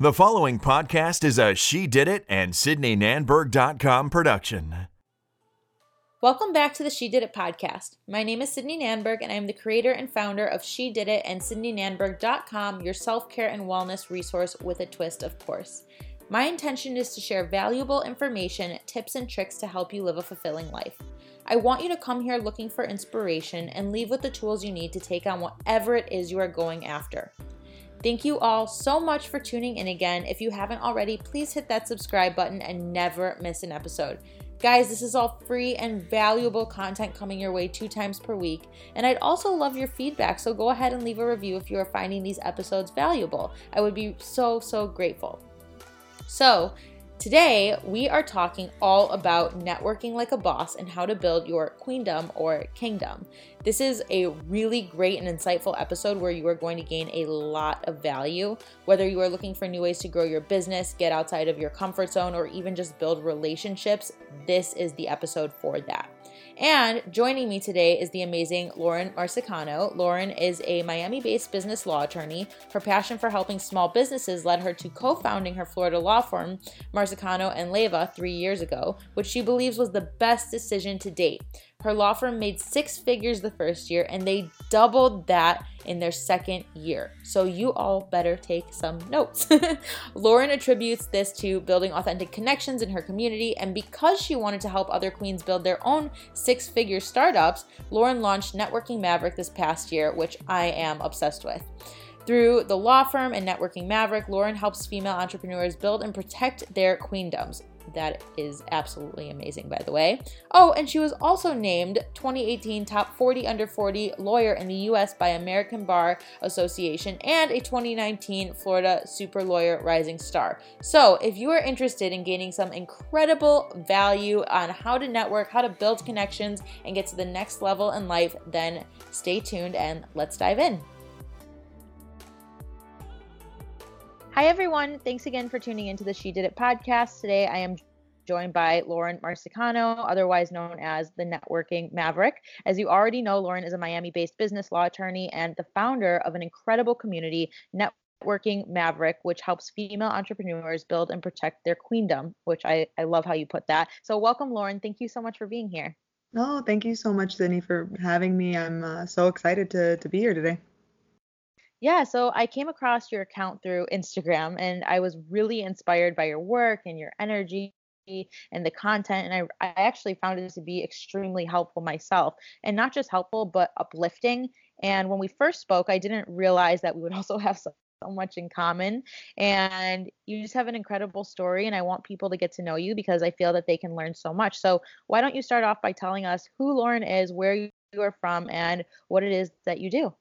The following podcast is a She Did It and SydneyNanberg.com production. Welcome back to the She Did It podcast. My name is Sydney Nanberg, and I'm the creator and founder of She Did It and SydneyNanberg.com, your self care and wellness resource with a twist, of course. My intention is to share valuable information, tips, and tricks to help you live a fulfilling life. I want you to come here looking for inspiration and leave with the tools you need to take on whatever it is you are going after. Thank you all so much for tuning in again. If you haven't already, please hit that subscribe button and never miss an episode. Guys, this is all free and valuable content coming your way two times per week. And I'd also love your feedback, so go ahead and leave a review if you are finding these episodes valuable. I would be so, so grateful. So, Today, we are talking all about networking like a boss and how to build your queendom or kingdom. This is a really great and insightful episode where you are going to gain a lot of value. Whether you are looking for new ways to grow your business, get outside of your comfort zone, or even just build relationships, this is the episode for that. And joining me today is the amazing Lauren Marsicano. Lauren is a Miami based business law attorney. Her passion for helping small businesses led her to co founding her Florida law firm, Marsicano and Leva, three years ago, which she believes was the best decision to date. Her law firm made six figures the first year and they doubled that in their second year. So you all better take some notes. Lauren attributes this to building authentic connections in her community, and because she wanted to help other queens build their own six figure startups, Lauren launched Networking Maverick this past year, which I am obsessed with. Through the law firm and Networking Maverick, Lauren helps female entrepreneurs build and protect their queendoms. That is absolutely amazing, by the way. Oh, and she was also named 2018 Top 40 Under 40 Lawyer in the U.S. by American Bar Association and a 2019 Florida Super Lawyer Rising Star. So, if you are interested in gaining some incredible value on how to network, how to build connections, and get to the next level in life, then stay tuned and let's dive in. Hi, everyone. Thanks again for tuning into the She Did It podcast. Today, I am joined by Lauren Marsicano, otherwise known as the Networking Maverick. As you already know, Lauren is a Miami based business law attorney and the founder of an incredible community, Networking Maverick, which helps female entrepreneurs build and protect their queendom, which I, I love how you put that. So, welcome, Lauren. Thank you so much for being here. Oh, thank you so much, Sydney, for having me. I'm uh, so excited to, to be here today. Yeah, so I came across your account through Instagram and I was really inspired by your work and your energy and the content and I, I actually found it to be extremely helpful myself and not just helpful but uplifting and when we first spoke i didn't realize that we would also have so, so much in common and you just have an incredible story and i want people to get to know you because i feel that they can learn so much so why don't you start off by telling us who lauren is where you are from and what it is that you do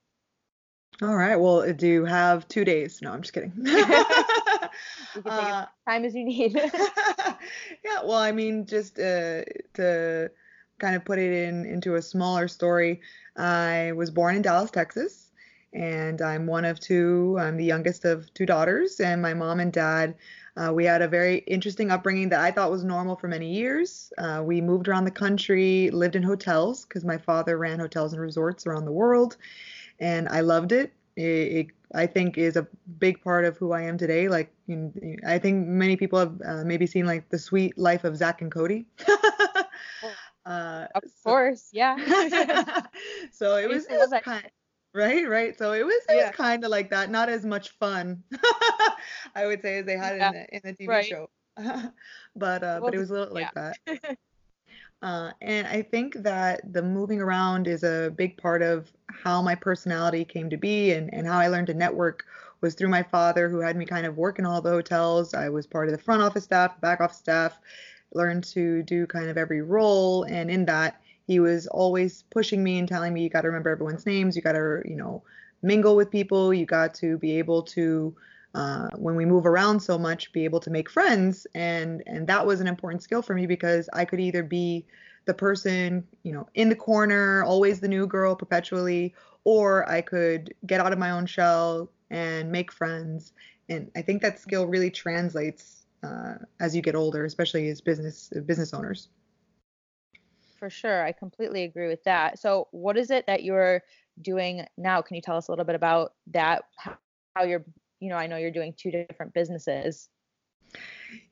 all right. Well, do you have two days? No, I'm just kidding. you can take uh, time as you need. yeah. Well, I mean, just uh, to kind of put it in into a smaller story, I was born in Dallas, Texas, and I'm one of two. I'm the youngest of two daughters, and my mom and dad. Uh, we had a very interesting upbringing that I thought was normal for many years. Uh, we moved around the country, lived in hotels because my father ran hotels and resorts around the world and I loved it. It, it I think is a big part of who I am today. Like I think many people have uh, maybe seen like the Suite Life of Zack and Cody. uh, of course, yeah. so it was, it was kind right, right. So it was it yeah. was kind of like that. Not as much fun, I would say, as they had yeah. in the in the TV right. show. but uh, well, but it was a little yeah. like that. Uh, and I think that the moving around is a big part of how my personality came to be and, and how I learned to network was through my father who had me kind of work in all the hotels. I was part of the front office staff, back office staff, learned to do kind of every role. And in that, he was always pushing me and telling me, you got to remember everyone's names. You got to, you know, mingle with people. You got to be able to uh, when we move around so much, be able to make friends, and and that was an important skill for me because I could either be the person, you know, in the corner, always the new girl perpetually, or I could get out of my own shell and make friends. And I think that skill really translates uh, as you get older, especially as business business owners. For sure, I completely agree with that. So, what is it that you're doing now? Can you tell us a little bit about that? How you're you know, I know you're doing two different businesses.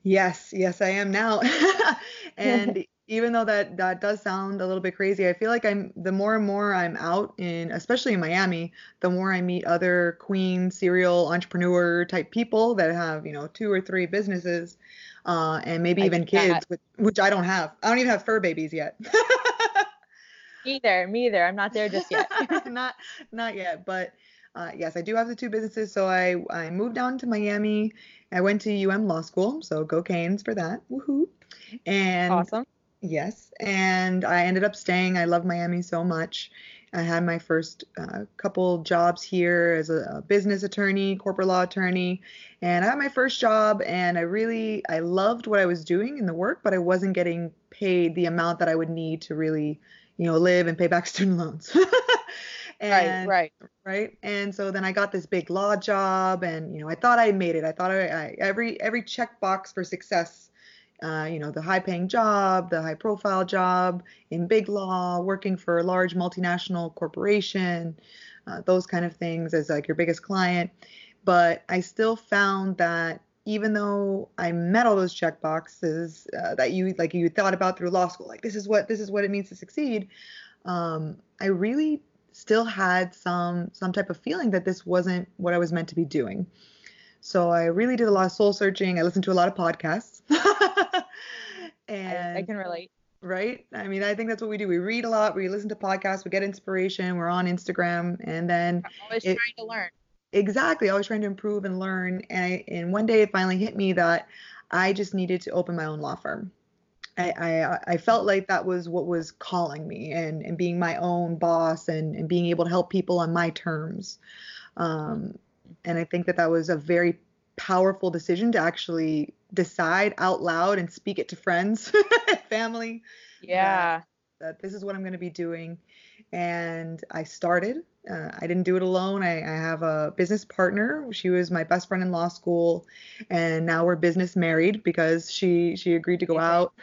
Yes, yes, I am now. and even though that that does sound a little bit crazy, I feel like I'm the more and more I'm out in, especially in Miami, the more I meet other queen serial entrepreneur type people that have you know two or three businesses, uh, and maybe I even kids, which, which I don't have. I don't even have fur babies yet. either, me either. I'm not there just yet. not not yet, but uh, yes, I do have the two businesses. So I I moved down to Miami. I went to UM Law School, so go Canes for that. Woohoo! And awesome. Yes, and I ended up staying. I love Miami so much. I had my first uh, couple jobs here as a, a, business attorney, corporate law attorney, and I had my first job. And I really, I loved what I was doing in the work, but I wasn't getting paid the amount that I would need to really, you know, live and pay back student loans. and, right, right, right. And so then I got this big law job, and you know, I thought I made it. I thought I, I every every checkbox for success uh, you know, the high paying job, the high profile job in big law, working for a large multinational corporation, uh, those kind of things as like your biggest client. But I still found that even though I met all those check boxes uh, that you like you thought about through law school, like this is what this is what it means to succeed, um, I really still had some some type of feeling that this wasn't what I was meant to be doing. So I really did a lot of soul searching. I listened to a lot of podcasts. and I, I, can relate. Right? I mean, I think that's what we do. We read a lot, we listen to podcasts, we get inspiration, we're on Instagram, and then I'm always it, trying to learn. Exactly, always trying to improve and learn. And I, and one day it finally hit me that I just needed to open my own law firm. I, I, I felt like that was what was calling me and, and being my own boss and, and being able to help people on my terms. Um, and I think that that was a very powerful decision to actually decide out loud and speak it to friends, family. Yeah. That, that, this is what I'm going to be doing. And I started. Uh, I didn't do it alone. I, I, have a business partner. She was my best friend in law school, and now we're business married because she she agreed to go out.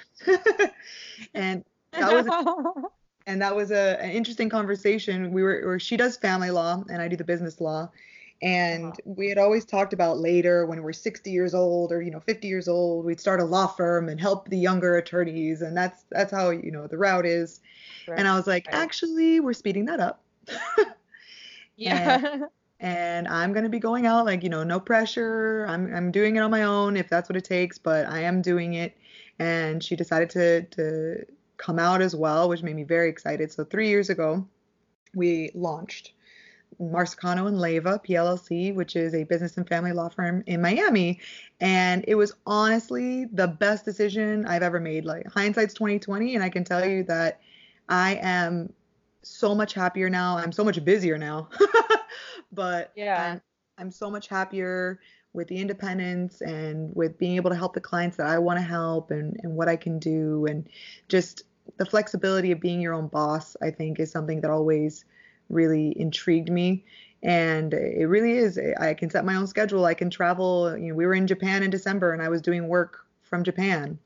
and that was and that was a, an interesting conversation. We were, or she does family law, and I do the business law and uh-huh. we had always talked about later when we're 60 years old or you know 50 years old we'd start a law firm and help the younger attorneys and that's that's how you know the route is right. and i was like right. actually we're speeding that up yeah and, and i'm going to be going out like you know no pressure i'm i'm doing it on my own if that's what it takes but i am doing it and she decided to to come out as well which made me very excited so 3 years ago we launched Marsicano and Leva PLLC, which is a business and family law firm in Miami. And it was honestly the best decision I've ever made. Like hindsight's 2020, and I can tell you that I am so much happier now. I'm so much busier now. but yeah, I'm, I'm so much happier with the independence and with being able to help the clients that I want to help and, and what I can do and just the flexibility of being your own boss, I think is something that always really intrigued me. And it really is i can set my own schedule. I can travel you know we were in japan in december and i was doing work from japan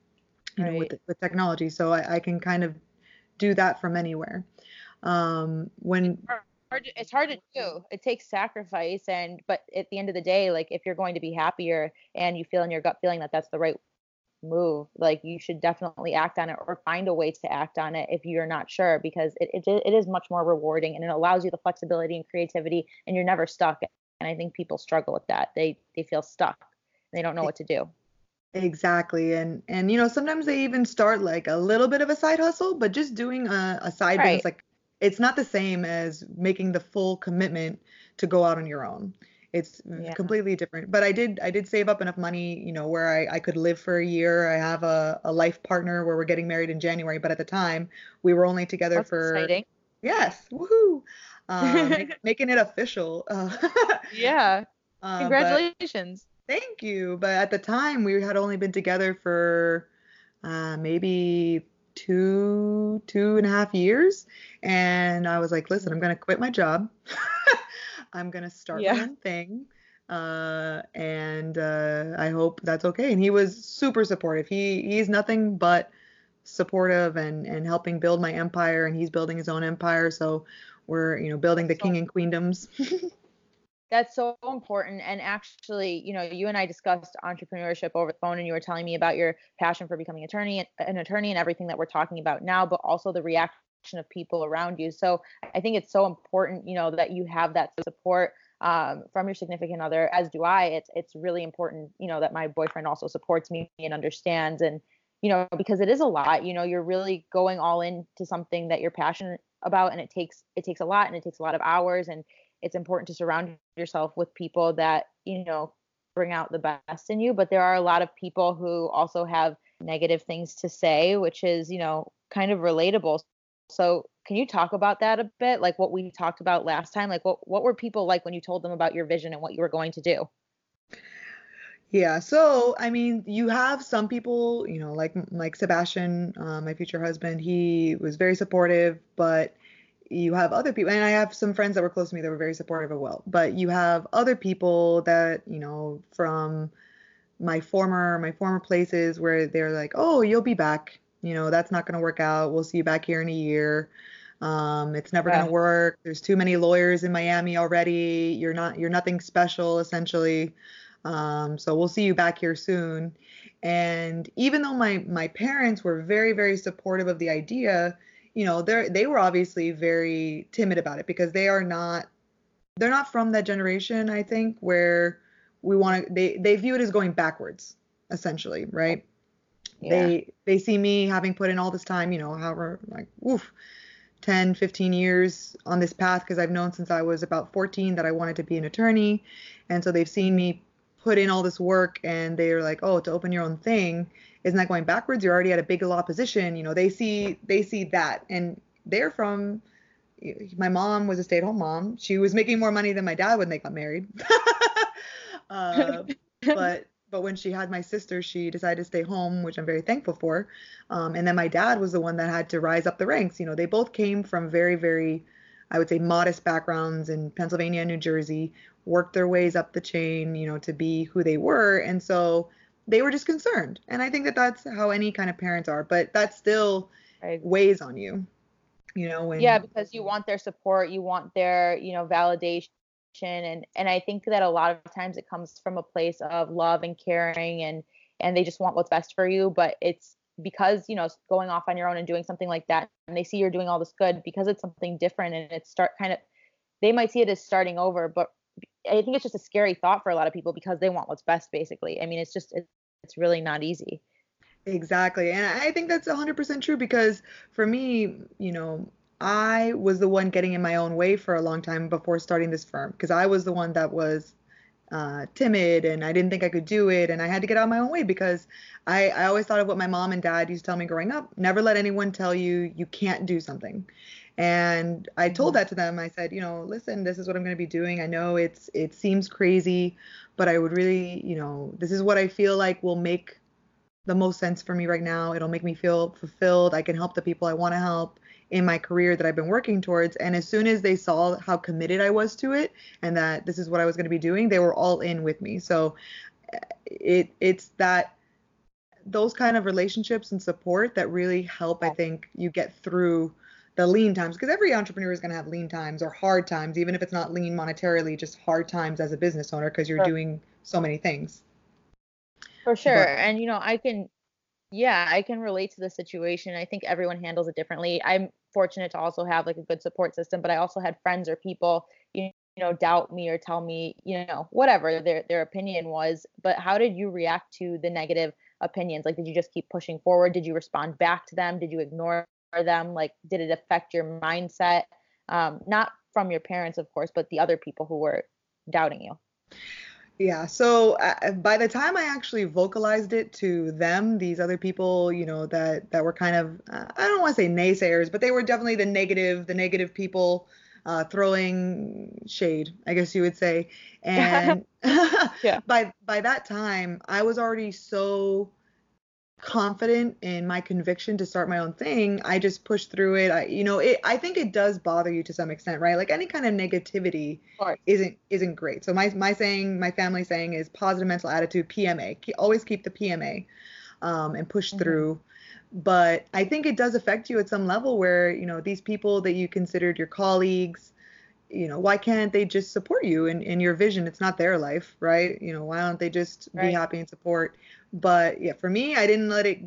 you right. know with, with technology. So I, I, can kind of do that from anywhere. Um when it's hard to do. It takes sacrifice and but at the end of the day like if you're going to be happier and you feel in your gut feeling that that's the right move like you should definitely act on it or find a way to act on it if you're not sure because it, it, it is much more rewarding and it allows you the flexibility and creativity and you're never stuck. And i think people struggle with that. They they feel stuck. They don't know what to do. Exactly. And and you know sometimes they even start like a little bit of a side hustle but just doing a, a side right. business like it's not the same as making the full commitment to go out on your own it's yeah. completely different but i did i did save up enough money you know where i, I could live for a year. I have a, a life partner where we're getting married in january but at the time we were only together That's for exciting. yes woohoo! Um, making it official. Uh, yeah. uh, congratulations. thank you but at the time we had only been together for uh, maybe two two and a half years and i was like listen i'm going to quit my job I'm gonna start yeah. own thing. Uh, and uh, I hope that's okay. And he was super supportive. He he's nothing but supportive and and helping build my empire. And he's building his own empire. So we're you know building the king and queendoms. that's so important. And actually, you know, you and I discussed entrepreneurship over the phone, and you were telling me about your passion for becoming attorney, an attorney, and everything that we're talking about now, but also the reaction of people around you. So I think it's so important, you know, that you have that support um, from your significant other, as do I. It's it's really important, you know, that my boyfriend also supports me and understands, and you know, because it is a lot. You know, you're really going all into something that you're passionate about, and it takes it takes a lot, and it takes a lot of hours, and it's important to surround yourself with people that you know bring out the best in you. But there are a lot of people who also have negative things to say, which is you know kind of relatable. So can you talk about that a bit? Like what we talked about last time? Like what what were people like when you told them about your vision and what you were going to do? Yeah, so I mean, you have some people, you know, like like Sebastian, uh, my future husband. He was very supportive, but you have other people, and I have some friends that were close to me that were very supportive as well. But you have other people that, you know, from my former my former places where they're like, oh, you'll be back. You know, that's not going to work out. We'll see you back here in a year. Um, it's never yeah. going to work. There's too many lawyers in Miami already. You're not, you're nothing special essentially. Um, so we'll see you back here soon. And even though my, my parents were very, very supportive of the idea, you know, they they were obviously very timid about it because they are not, they're not from that generation, I think, where we want to, they, they view it as going backwards essentially. Right. Yeah. They, they see me having put in all this time, you know, however, like, oof, 10, 15 years on this path because I've known since I was about 14 that I wanted to be an attorney. And so they've seen me put in all this work and they're like, oh, to open your own thing, isn't that going backwards? You're already at a big law position. You know, they see they see that and they're from my mom was a stay-at-home mom. She was making more money than my dad when they got married. uh, but but when she had my sister, she decided to stay home, which I'm very thankful for. Um, and then my dad was the one that had to rise up the ranks. You know, they both came from very, very, I would say, modest backgrounds in Pennsylvania and New Jersey, worked their ways up the chain, you know, to be who they were. And so they were just concerned. And I think that that's how any kind of parents are, but that still weighs on you. You know, when Yeah, because you want their support, you want their, you know, validation and and I think that a lot of times it comes from a place of love and caring and and they just want what's best for you but it's because you know going off on your own and doing something like that and they see you're doing all this good because it's something different and it's start kind of they might see it as starting over but I think it's just a scary thought for a lot of people because they want what's best basically I mean it's just it's really not easy Exactly. And I think that's 100% true because for me, you know, I was the one getting in my own way for a long time before starting this firm because I was the one that was uh, timid and I didn't think I could do it and I had to get out of my own way because I, I always thought of what my mom and dad used to tell me growing up never let anyone tell you you can't do something. And I told mm-hmm. that to them. I said you know listen this is what I'm going to be doing. I know it's it seems crazy but I would really you know this is what I feel like will make the most sense for me right now. It'll make me feel fulfilled. I can help the people I want to help in my career that I've been working towards. And as soon as they saw how committed I was to it and that this is what I was going to be doing, they were all in with me. So eh, it it's that those kind of relationships and support that really help I think you get through the lean times because every entrepreneur is going to have lean times or hard times even if it's not lean monetarily just hard times as a business owner because you're sure. doing so many things for sure but, and you know i can yeah, I can relate to the situation. I think everyone handles it differently. I'm fortunate to also have like a good support system, but I also had friends or people, you know, doubt me or tell me, you know, whatever their their opinion was. But how did you react to the negative opinions? Like did you just keep pushing forward? Did you respond back to them? Did you ignore them? Like did it affect your mindset? Um, not from your parents, of course, but the other people who were doubting you. Yeah. So uh, by the time I actually vocalized it to them, these other people, you know, that that were kind of uh, I don't want to say naysayers, but they were definitely the negative, the negative people uh, throwing shade, I guess you would say. And yeah. by by that time, I was already so confident in my conviction to start my own thing i just pushed through it. I you know it i think it does bother you to some extent right? Like any kind of negativity of isn't isn't great. So my my saying my family saying is positive mental attitude pma always keep the pma um, and push mm-hmm. through. But i think it does affect you at some level where you know these people that you considered your colleagues you know, why can't they just support you in, in your vision? It's not their life, right? You know, why don't they just right. be happy and support? But yeah, for me, I didn't let it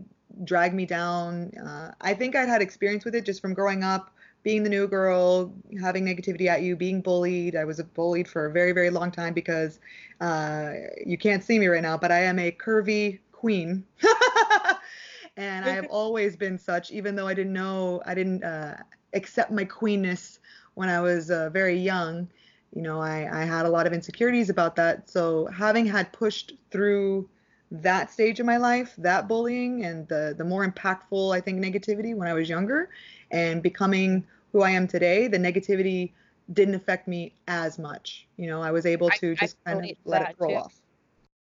drag me down. Uh, I think I'd had experience with it just from growing up, being the new girl, having negativity at you, being bullied. I was bullied for a very, very long time because uh, you can't see me right now, but I am a curvy queen. and I have always been such, even though I didn't know, I didn't uh, accept my queenness when I was uh, very young. You know, I, I had a lot of insecurities about that. So having had pushed through that stage of my life, that bullying and the the more impactful I think negativity when I was younger and becoming who I am today, the negativity didn't affect me as much. You know, I was able to I, just I kind of let it roll too. off.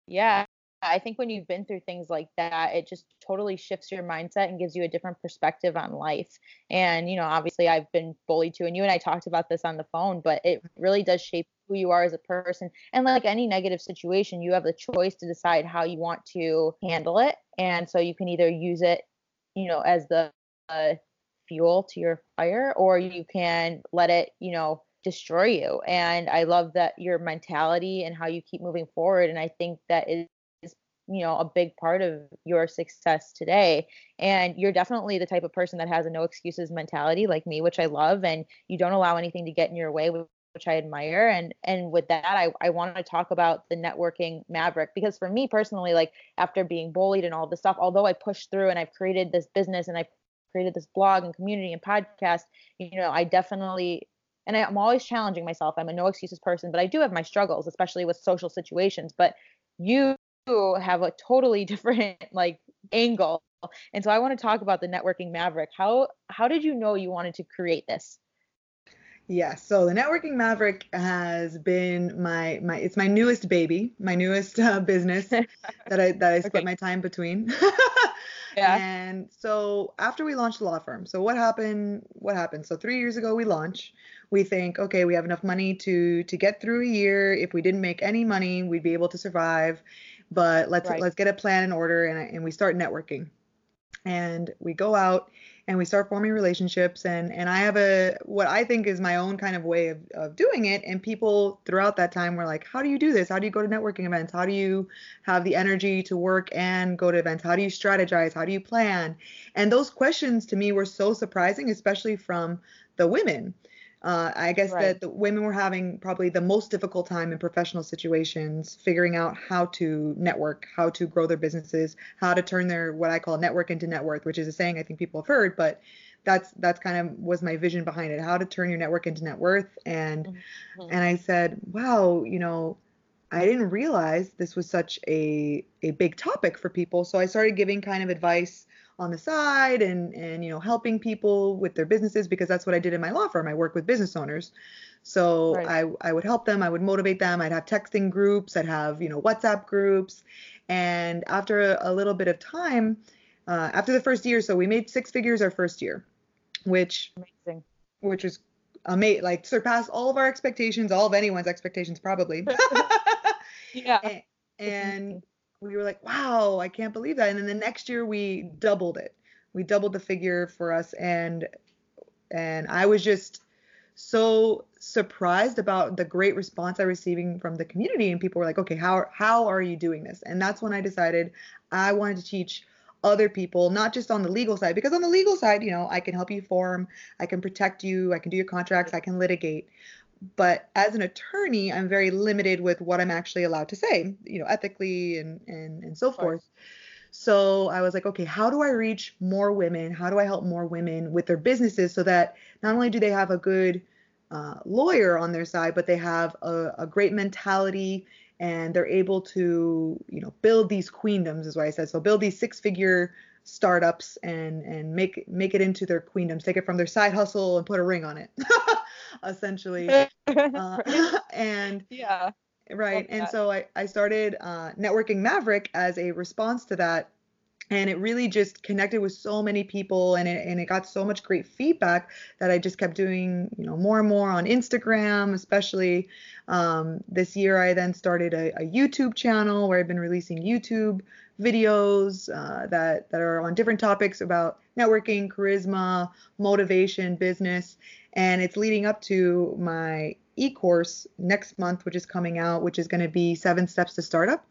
Yeah. I think when you've been through things like that, it just totally shifts your mindset and gives you a different perspective on life. And, you know, obviously I've been bullied too, and you and I talked about this on the phone, but it really does shape who you are as a person. And like any negative situation, you have the choice to decide how you want to handle it. And so you can either use it, you know, as the uh, fuel to your fire, or you can let it, you know, destroy you. And I love that your mentality and how you keep moving forward. And I think that is you know a big part of your success today and you're definitely the type of person that has a no excuses mentality like me which i love and you don't allow anything to get in your way which I admire. And and with that, I, I want to talk about the networking maverick because for me personally, like after being bullied and all this stuff, although I pushed through and I've created this business and I've created this blog and community and podcast, you know, I definitely and I, I'm always challenging myself. I'm a no excuses person, but I do have my struggles, especially with social situations. But you have a totally different like angle. And so I want to talk about the networking maverick. How how did you know you wanted to create this? Yeah, so the networking maverick has been my my it's my newest baby, my newest uh, business that I that I split okay. my time between. yeah. And so after we launched the law firm, so what happened? What happened? So three years ago we launch. We think, okay, we have enough money to to get through a year. If we didn't make any money, we'd be able to survive. But let's right. let's get a plan in order, and and we start networking. And we go out and we start forming relationships and and I have a what I think is my own kind of way of, of doing it. And people throughout that time were like how do you do this? How do you go to networking events? How do you have the energy to work and go to events? How do you strategize? How do you plan? And those questions to me were so surprising especially from the women uh, I guess right. that the women were having probably the most difficult time in professional situations, figuring out how to network, how to grow their businesses, how to turn their what I call network into net worth, which is a saying I think people have heard, but that's that's kind of was my vision behind it, how to turn your network into net worth. And mm-hmm. and I said, wow, you know, I didn't realize this was such a a big topic for people. So I started giving kind of advice on the side and and you know helping people with their businesses because that's what I did in my law firm. I work with business owners. So right. I I would help them, I would motivate them. I'd have texting groups, I'd have, you know, WhatsApp groups. And after a, a little bit of time, uh, after the first year, so we made six figures our first year, which amazing. which was amazing, like surpassed all of our expectations, all of anyone's expectations probably. yeah. and, and we were like, wow, I can't believe that. And then the next year we doubled it. We doubled the figure for us and and I was just so surprised about the great response I receiving from the community and people were like, "Okay, how how are you doing this?" And that's when I decided I wanted to teach other people, not just on the legal side, because on the legal side, you know, I can help you form, I can protect you, I can do your contracts, I can litigate but as an attorney i'm very limited with what i'm actually allowed to say you know ethically and and, and so forth. So i was like okay how do i reach more women? How do i help more women with their businesses so that not only do they have a good uh, lawyer on their side but they have a, a great mentality and they're able to you know build these queendoms is what i said. So build these six figure startups and and make make it into their queendoms take it from their side hustle and put a ring on it essentially. uh, and yeah, right. And so I, I started uh, Networking Maverick as a response to that. And it really just connected with so many people and it, and it got so much great feedback that I just kept doing, you know, more and more on Instagram, especially um, this year. I then started a, a YouTube channel where I've been releasing YouTube videos uh, that that are on different topics about networking, charisma, motivation, business, and it's leading up to my e-course next month, which is coming out, which is going to be seven steps to startup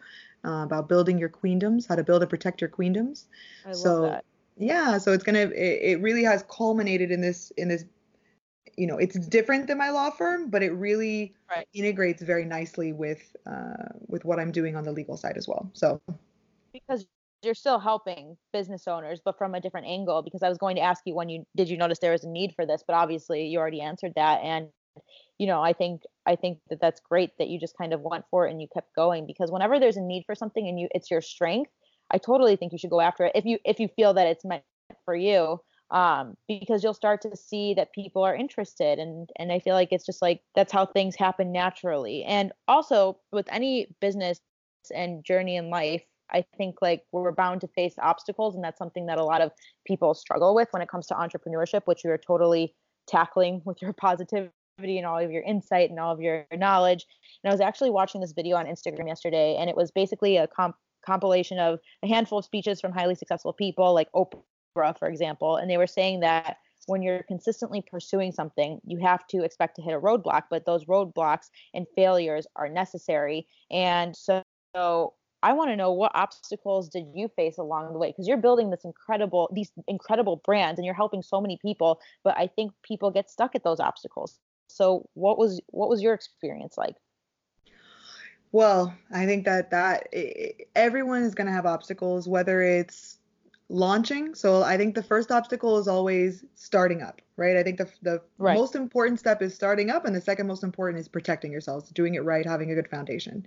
uh, about building your queendoms, how to build and protect your queendoms. I so, love that. Yeah, so it's gonna. It, it really has culminated in this in this you know it's different than my law firm but it really right. integrates very nicely with uh, with what i'm doing on the legal side as well so because you're still helping business owners but from a different angle because i was going to ask you when you did you notice there was a need for this but obviously you already answered that and you know i think i think that that's great that you just kind of went for it and you kept going because whenever there's a need for something and you it's your strength i totally think you should go after it if you if you feel that it's meant for you um, because you'll start to see that people are interested and and i feel like it's just like that's how things happen naturally and also with any business and journey in life i think like we're bound to face obstacles and that's something that a lot of people struggle with when it comes to entrepreneurship which you're totally tackling with your positivity and all of your insight and all of your knowledge and i was actually watching this video on instagram yesterday and it was basically a comp compilation of a handful of speeches from highly successful people like Oprah for example, and they were saying that when you're consistently pursuing something, you have to expect to hit a roadblock, but those roadblocks and failures are necessary. And so, so I want to know what obstacles did you face along the way because you're building this incredible these incredible brands and you're helping so many people, but I think people get stuck at those obstacles. So what was what was your experience like? Well, I think that that everyone is going to have obstacles whether it's launching. So I think the first obstacle is always starting up, right? I think the the right. most important step is starting up, and the second most important is protecting yourselves, doing it right, having a good foundation.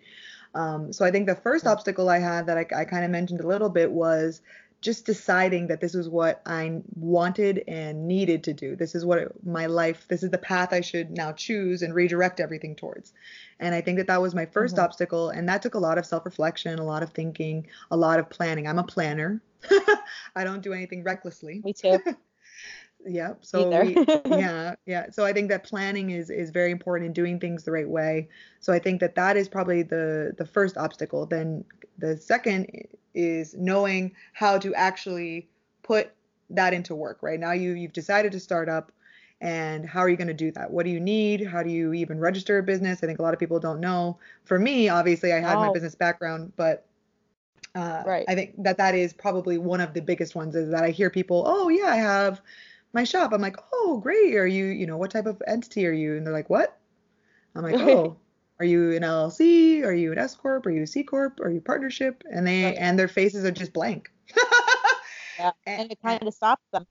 Um, so I think the first obstacle I had that I, I kind of mentioned a little bit was just deciding that this is what I wanted and needed to do. This is what my life, this is the path I should now choose and redirect everything towards. And I think that that was my 1st mm-hmm. obstacle. And that took a lot of self reflection, a lot of thinking, a lot of planning. I'm a planner. I don't do anything recklessly. Me too. yeah. So we, yeah, yeah. So I think that planning is is very important in doing things the right way. So I think that that is probably the the first obstacle. Then the second is knowing how to actually put that into work. Right now, you you've decided to start up. And how are you going to do that? What do you need? How do you even register a business? I think a lot of people don't know. For me, obviously, I had oh. my business background, but uh, right. I think that that is probably one of the biggest ones is that I hear people, oh yeah, I have my shop. I'm like, oh great. Are you, you know, what type of entity are you? And they're like, what? I'm like, oh, are you an LLC? Are you an S corp? Are you a C corp? Are you partnership? And they right. and their faces are just blank. yeah, and, and it kind of stops them.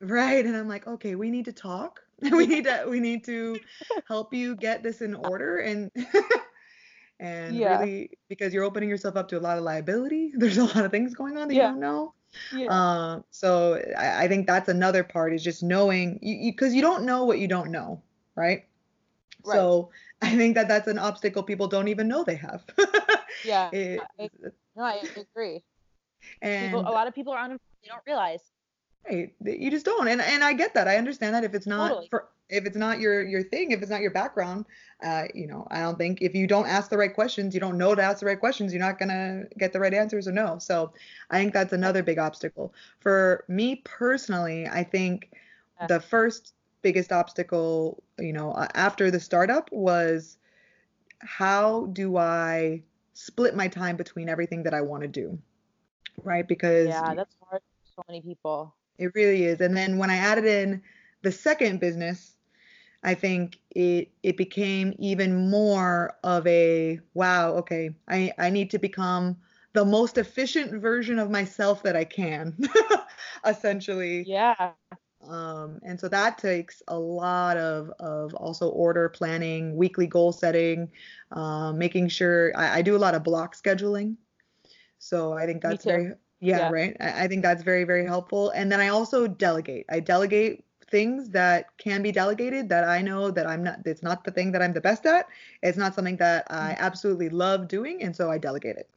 Right, and I'm like, okay, we need to talk. we need to we need to help you get this in order and and yeah. really because you're opening yourself up to a lot of liability. There's a lot of things going on that yeah. you don't know. Yeah. Uh, so I, I, think that's another part is just knowing because you, you, you, don't know what you don't know, right? right? So I think that that's an obstacle people don't even know they have. yeah. It, I, no, I agree. And people, a lot of people are on they don't realize. Right. You just don't. And and I get that. I understand that if it's not totally. for if it's not your your thing, if it's not your background, uh, you know, I don't think if you don't ask the right questions, you don't know to ask the right questions, you're not gonna get the right answers or no. So I think that's another big obstacle. For me personally, I think the first biggest obstacle, you know, after the startup was how do I split my time between everything that I want to do? Right? Because Yeah, that's hard for so many people. It really is. And then when I added in the second business, I think it it became even more of a wow, okay, I, I need to become the most efficient version of myself that I can, essentially. Yeah. Um, and so that takes a lot of, of also order planning, weekly goal setting, um, making sure I, I, do a lot of block scheduling. So I think that's very, yeah, yeah, right. I, I think that's very, very helpful. And then I also delegate. I delegate things that can be delegated that I know that I'm not it's not the thing that I'm the best at. It's not something that I mm. absolutely love doing and so I delegate it.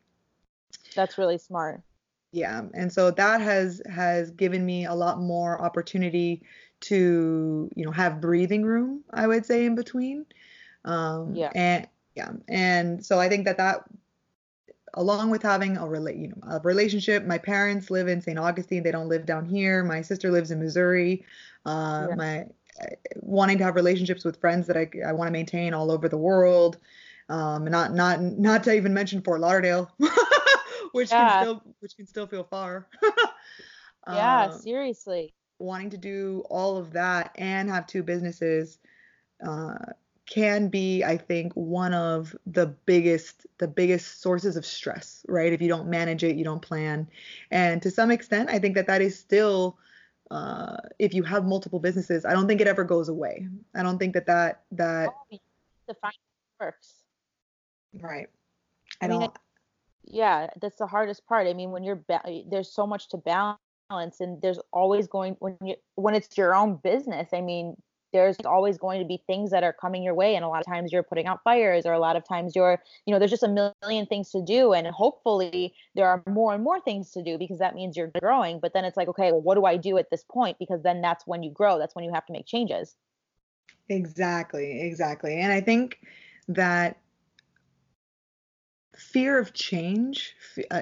That's really smart. Yeah, and so that has has given me a lot more opportunity to, you know, have breathing room, I would say in between. Um yeah. and yeah, and so I think that that along with having a, rela- you know, a relationship. My parents live in St. Augustine. They don't live down here. My sister lives in Missouri. Uh, yeah. My wanting to have relationships with friends that I, I want to maintain all over the world. Um, not not not to even mention Fort Lauderdale, which yeah. can still which can still feel far. yeah, uh, seriously. Wanting to do all of that and have two businesses uh, can be i think one of the biggest the biggest sources of stress right? If you don't manage it you don't plan. And to some extent i think that that is still uh, if you have multiple businesses i don't think it ever goes away. I don't think that that that oh, the works. Right. I, I mean, don't yeah that's the hardest part. I mean when you're ba- there's so much to balance and there's always going when you when it's your own business i mean there's always going to be things that are coming your way and a lot of times you're putting out fires or a lot of times you're you know there's just a million things to do and hopefully there are more and more things to do because that means you're growing but then it's like okay well what do i do at this point? Because then that's when you grow that's when you have to make changes. Exactly exactly and i think that fear of change uh,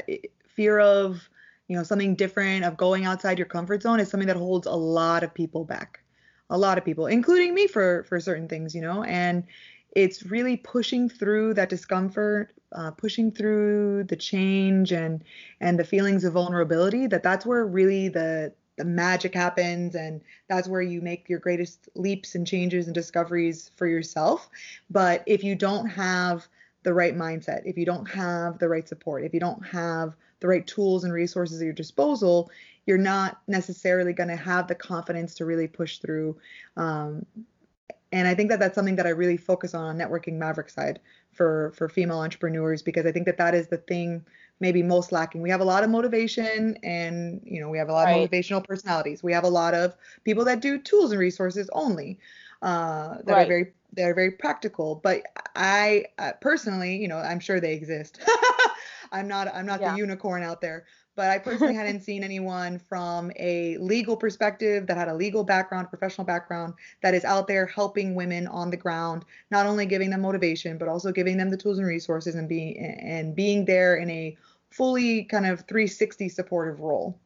fear of you know something different of going outside your comfort zone is something that holds a lot of people back a lot of people, including me for for certain things, you know, and it's really pushing through that discomfort, uh, pushing through the change and and the feelings of vulnerability. That that's where really the the magic happens and that's where you make your greatest leaps and changes and discoveries for yourself. But if you don't have the right mindset, if you don't have the right support, if you don't have the right tools and resources at your disposal, you're not necessarily going to have the confidence to really push through. Um, and I think that that's something that I really focus on on networking Maverick side for for female entrepreneurs because I think that that is the thing maybe most lacking. We have a lot of motivation and you know we have a lot right. of motivational personalities. We have a lot of people that do tools and resources only uh, that right. are very they're very practical. But I uh, personally, you know, I'm sure they exist. I'm not I'm not yeah. the unicorn out there, but I personally hadn't seen anyone from a legal perspective that had a legal background, professional background that is out there helping women on the ground, not only giving them motivation, but also giving them the tools and resources and being and being there in a fully kind of 360 supportive role.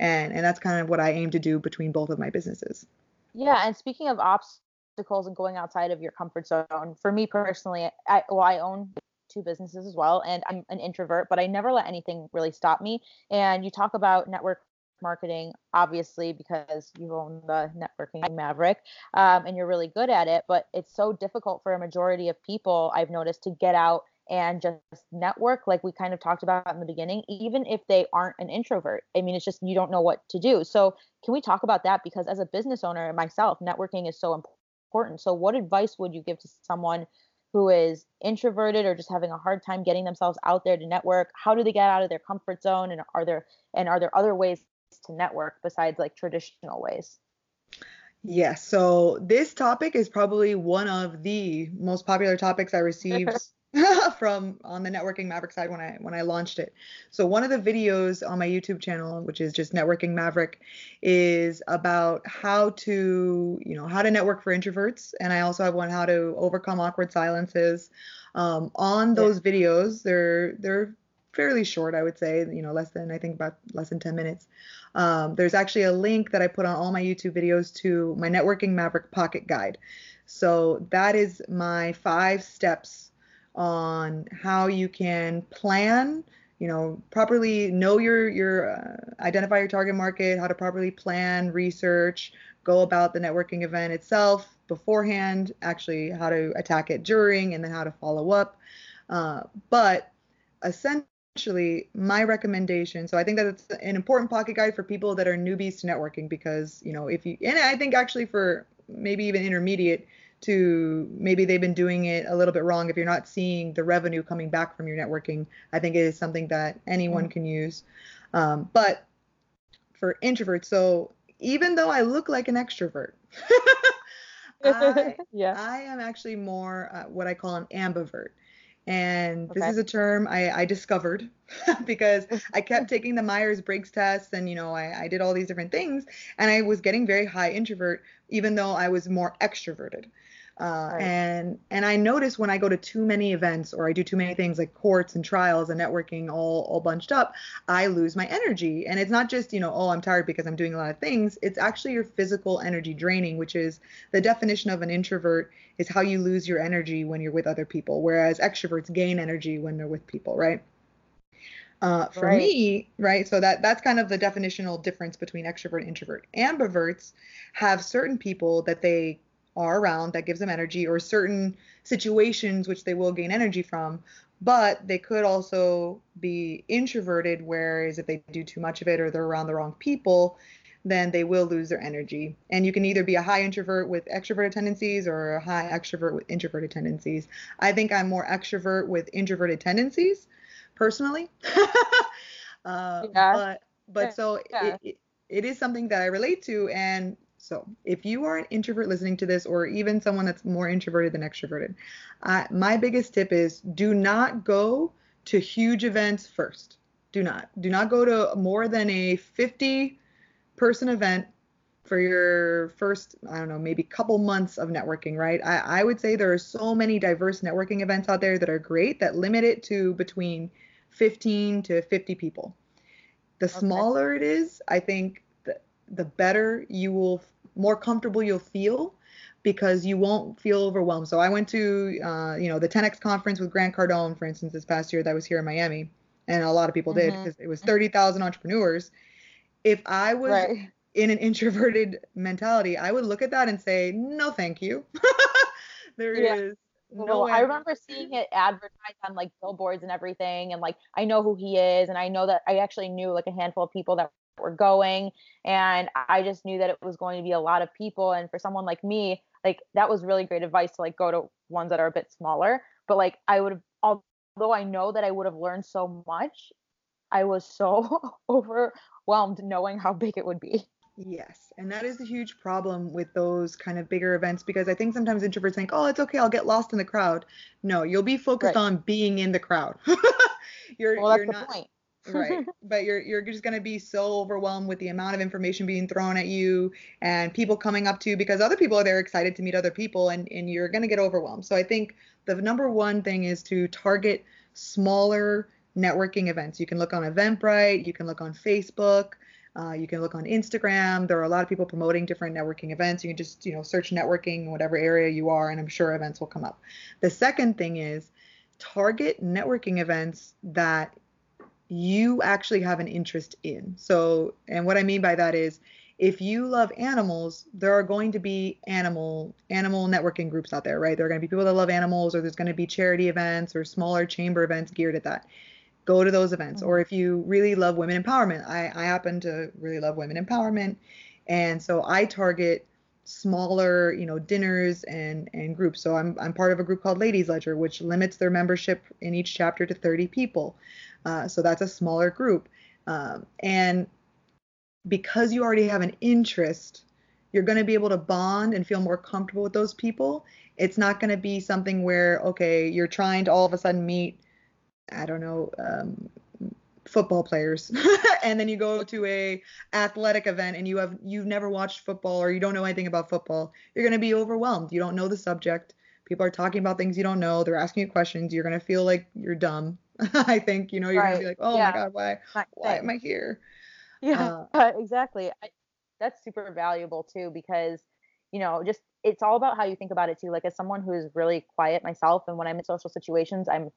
And and that's kind of what I aim to do between both of my businesses. Yeah, and speaking of obstacles and going outside of your comfort zone, for me personally, I well I own two businesses as well and i'm an introvert but i never let anything really stop me. And you talk about network marketing obviously because you own the networking maverick um, and you're really good at it but it's so difficult for a majority of people i've noticed to get out and just network like we kind of talked about in the beginning even if they aren't an introvert. I mean it's just you don't know what to do. So can we talk about that? Because as a business owner myself networking is so important so what advice would you give to someone who is introverted or just having a hard time getting themselves out there to network? How do they get out of their comfort zone? And are there and are there other ways to network besides like traditional ways? Yes. So this topic is probably one of the most popular topics i received from on the networking maverick side when i when i launched it. So one of the videos on my youtube channel which is just networking maverick is about how to you know how to network for introverts. And i also have one how to overcome awkward silences. Um, on those yeah. videos they're they're fairly short i would say you know less than i think about less than 10 minutes. Um, there's actually a link that i put on all my youtube videos to my networking maverick pocket guide. So that is my five steps on how you can plan you know properly know your your uh, identify your target market how to properly plan research go about the networking event itself beforehand actually how to attack it during and then how to follow up. Uh, but essentially my recommendation so i think that it's an important pocket guide for people that are newbies to networking because you know if you and i think actually for maybe even intermediate to maybe they've been doing it a little bit wrong if you're not seeing the revenue coming back from your networking i think it is something that anyone mm-hmm. can use um, but for introverts so even though i look like an extrovert I, yeah. I am actually more uh, what i call an ambivert and okay. this is a term I, I discovered because I kept taking the Myers Briggs test and, you know, I, I did all these different things and I was getting very high introvert, even though I was more extroverted. Uh, right. And and I notice when I go to too many events or I do too many things like courts and trials and networking all all bunched up, I lose my energy. And it's not just you know oh I'm tired because I'm doing a lot of things. It's actually your physical energy draining, which is the definition of an introvert is how you lose your energy when you're with other people, whereas extroverts gain energy when they're with people, right? Uh, for right. me, right, so that that's kind of the definitional difference between extrovert and introvert. Ambiverts have certain people that they are around that gives them energy or certain situations which they will gain energy from. But they could also be introverted whereas if they do too much of it or they're around the wrong people then they will lose their energy. And you can either be a high introvert with extroverted tendencies or a high extrovert with introverted tendencies. I think i'm more extrovert with introverted tendencies personally. Uh, yeah. but but so yeah. it, it, it is something that i relate to and so, if you are an introvert listening to this, or even someone that's more introverted than extroverted, uh, my biggest tip is do not go to huge events first. Do not. Do not go to more than a 50 person event for your first, I don't know, maybe couple months of networking, right? I, I would say there are so many diverse networking events out there that are great that limit it to between 15 to 50 people. The okay. smaller it is, I think the better you will more comfortable you'll feel because you won't feel overwhelmed. So I went to uh, you know the 10x conference with Grant Cardone, for instance, this past year that was here in Miami, and a lot of people mm-hmm. did because it was 30,000 entrepreneurs. If I was right. in an introverted mentality, I would look at that and say, no, thank you. there yeah. is no, I remember seeing it advertised on like billboards and everything, and like I know who he is, and I know that I actually knew like a handful of people that were going and i just knew that it was going to be a lot of people and for someone like me like that was really great advice to like go to ones that are a bit smaller but like i would have although i know that i would have learned so much i was so overwhelmed knowing how big it would be Yes, and that is a huge problem with those kind of bigger events because I think sometimes introverts think, "Oh, it's okay, I'll get lost in the crowd." No, you'll be focused right. on being in the crowd. you're well, that's you're the not, point right but you're you're just going to be so overwhelmed with the amount of information being thrown at you and people coming up to you because other people are there excited to meet other people and and you're going to get overwhelmed so i think the number one thing is to target smaller networking events you can look on eventbrite you can look on facebook uh, you can look on Instagram. There are a lot of people promoting different networking events. You can just, you know, search networking in whatever area you are, and I'm sure events will come up. The second thing is target networking events that you actually have an interest in. So, and what I mean by that is if you love animals, there are going to be animal animal networking groups out there, right? There are going to be people that love animals or there's going to be charity events or smaller chamber events geared at that. Go to those events. Mm-hmm. Or if you really love women empowerment, I, I happen to really love women empowerment. And so I target smaller, you know, dinners and and groups. So I'm I'm part of a group called Ladies Ledger, which limits their membership in each chapter to 30 people. Uh, so that's a smaller group. Um, and because you already have an interest, you're going to be able to bond and feel more comfortable with those people. It's not going to be something where, okay, you're trying to all of a sudden meet, I don't know, um, football players and then you go to a athletic event and you have you've never watched football or you don't know anything about football you're going to be overwhelmed. You don't know the subject. People are talking about things you don't know. They're asking you questions. You're going to feel like you're dumb I think you know you're right. gonna be like, oh yeah. my god, why why am I here? Yeah, uh, exactly. I, that's super valuable too because you know just it's all about how you think about it too. Like as someone who is really quiet myself, and when I'm in social situations, I'm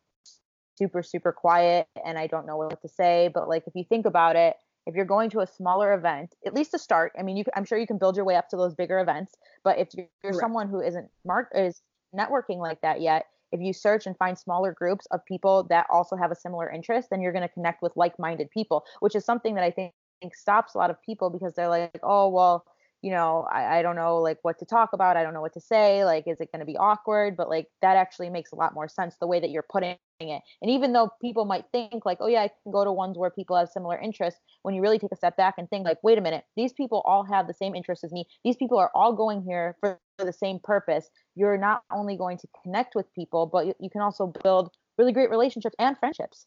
super super quiet and I don't know what to say. But like if you think about it, if you're going to a smaller event, at least to start, I mean, you, I'm sure you can build your way up to those bigger events. But if you're, you're someone who isn't mark is networking like that yet, if you search and find smaller groups of people that also have a similar interest, then you're going to connect with like-minded people, which is something that I think stops a lot of people because they're like, oh, well, you know, I, I don't know like what to talk about. I don't know what to say. Like, is it going to be awkward? But like that actually makes a lot more sense the way that you're putting it. And even though people might think like, oh yeah, I can go to ones where people have similar interests, when you really take a step back and think like, wait a minute, these people all have the same interests as me. These people are all going here for the same purpose. You're not only going to connect with people, but you, you can also build really great relationships and friendships.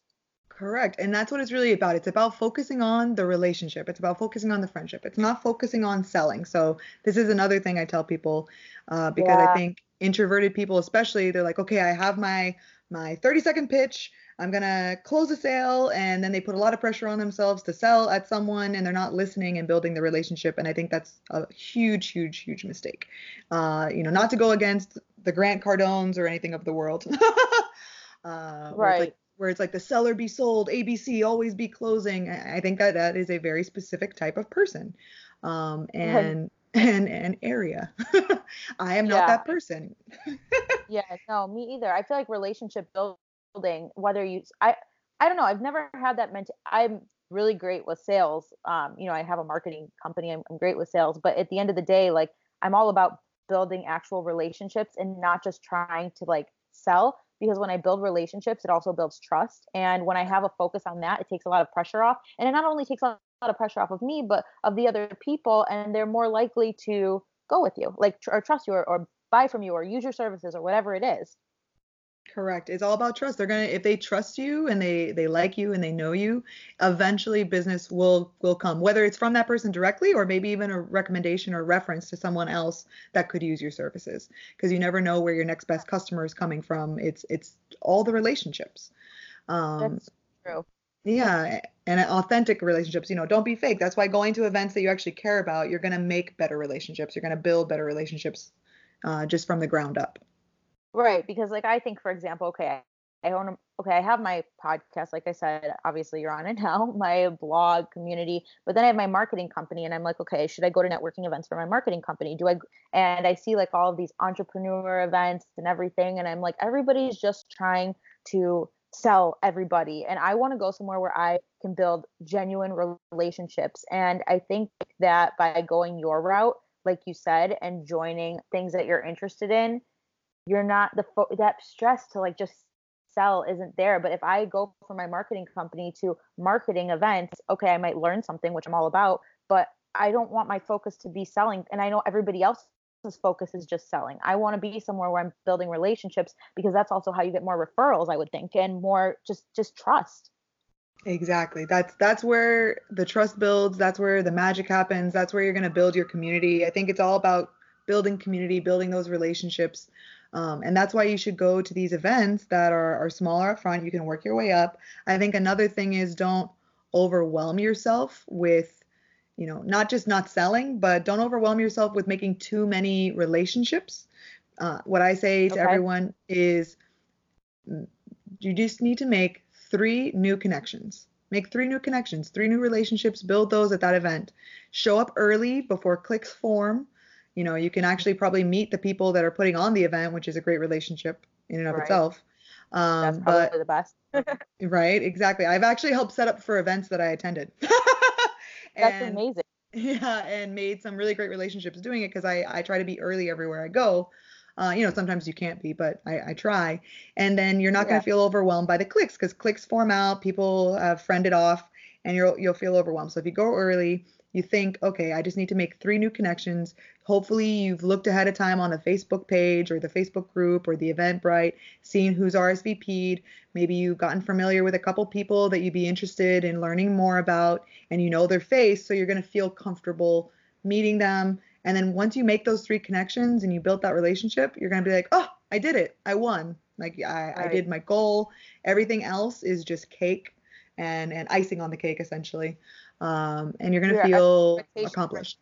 Correct. And that's what it's really about. It's about focusing on the relationship. It's about focusing on the friendship. It's not focusing on selling. So this is another thing I tell people uh, because yeah. I think introverted people especially they're like okay i have my my 30 second pitch i'm going to close a sale and then they put a lot of pressure on themselves to sell at someone and they're not listening and building the relationship and i think that's a huge huge huge mistake uh, you know not to go against the grant cardones or anything of the world uh, right like, where it's like the sell or be sold abc always be closing i think that that is a very specific type of person um, and and an area. I am not that person. yeah, no, me either. I feel like relationship building, whether you, I, I don't know. I've never had that meant. I'm really great with sales. Um, you know, I have a marketing company. I'm, I'm great with sales, but at the end of the day, like I'm all about building actual relationships and not just trying to like sell because when I build relationships, it also builds trust. And when I have a focus on that, it takes a lot of pressure off. And it not only takes a lot of pressure off of me, but of the other people, and they're more likely to go with you, like or trust you, or, or buy from you, or use your services, or whatever it is. Correct. It's all about trust. They're gonna if they trust you and they they like you and they know you, eventually business will will come. Whether it's from that person directly or maybe even a recommendation or reference to someone else that could use your services. Because you never know where your next best customer is coming from. It's it's all the relationships. Um, That's true. Yeah, and authentic relationships. You know, don't be fake. That's why going to events that you actually care about, you're gonna make better relationships. You're gonna build better relationships, uh, just from the ground up. Right, because like I think, for example, okay, I own okay, I have my podcast, like I said, obviously you're on it now, my blog community, but then I have my marketing company, and I'm like, okay, should I go to networking events for my marketing company? Do I? And I see like all of these entrepreneur events and everything, and I'm like, everybody's just trying to sell everybody and i want to go somewhere where i can build genuine relationships and i think that by going your route like you said and joining things that you're interested in you're not the fo- that stress to like just sell isn't there but if i go from my marketing company to marketing events okay i might learn something which i'm all about but i don't want my focus to be selling and i know everybody else's focus is just selling. I want to be somewhere where I'm building relationships because that's also how you get more referrals, I would think, and more just just trust. Exactly. That's that's where the trust builds, that's where the magic happens, that's where you're going to build your community. I think it's all about building community, building those relationships. Um, and that's why you should go to these events that are, are smaller up front. You can work your way up. I think another thing is don't overwhelm yourself with you know, not just not selling, but don't overwhelm yourself with making too many relationships. Uh, what I say to okay. everyone is mm, you just need to make three new connections. Make three new connections, three new relationships, build those at that event. Show up early before cliques form. You know, you can actually probably meet the people that are putting on the event, which is a great relationship in and of right. itself. Um, That's probably but, the best. right, exactly. I've actually helped set up for events that I attended. That's amazing. Yeah, and made some really great relationships doing it because I I try to be early everywhere I go. Uh, you know, sometimes you can't be, but I, I try. And then you're not yeah. going to feel overwhelmed by the cliques because cliques form out. People have friended off, and you'll you'll feel overwhelmed. So if you go early, you think, okay, I just need to make three new connections. Hopefully, you've looked ahead of time on the Facebook page or the Facebook group or the Eventbrite, seen who's RSVP'd. Maybe you've gotten familiar with a couple people that you'd be interested in learning more about, and you know their face, so you're going to feel comfortable meeting them. And then once you make those three connections and you built that relationship, you're going to be like, oh, I did it. I won. Like I, right. I did my goal. Everything else is just cake and and icing on the cake essentially um, and you're going to feel accomplished.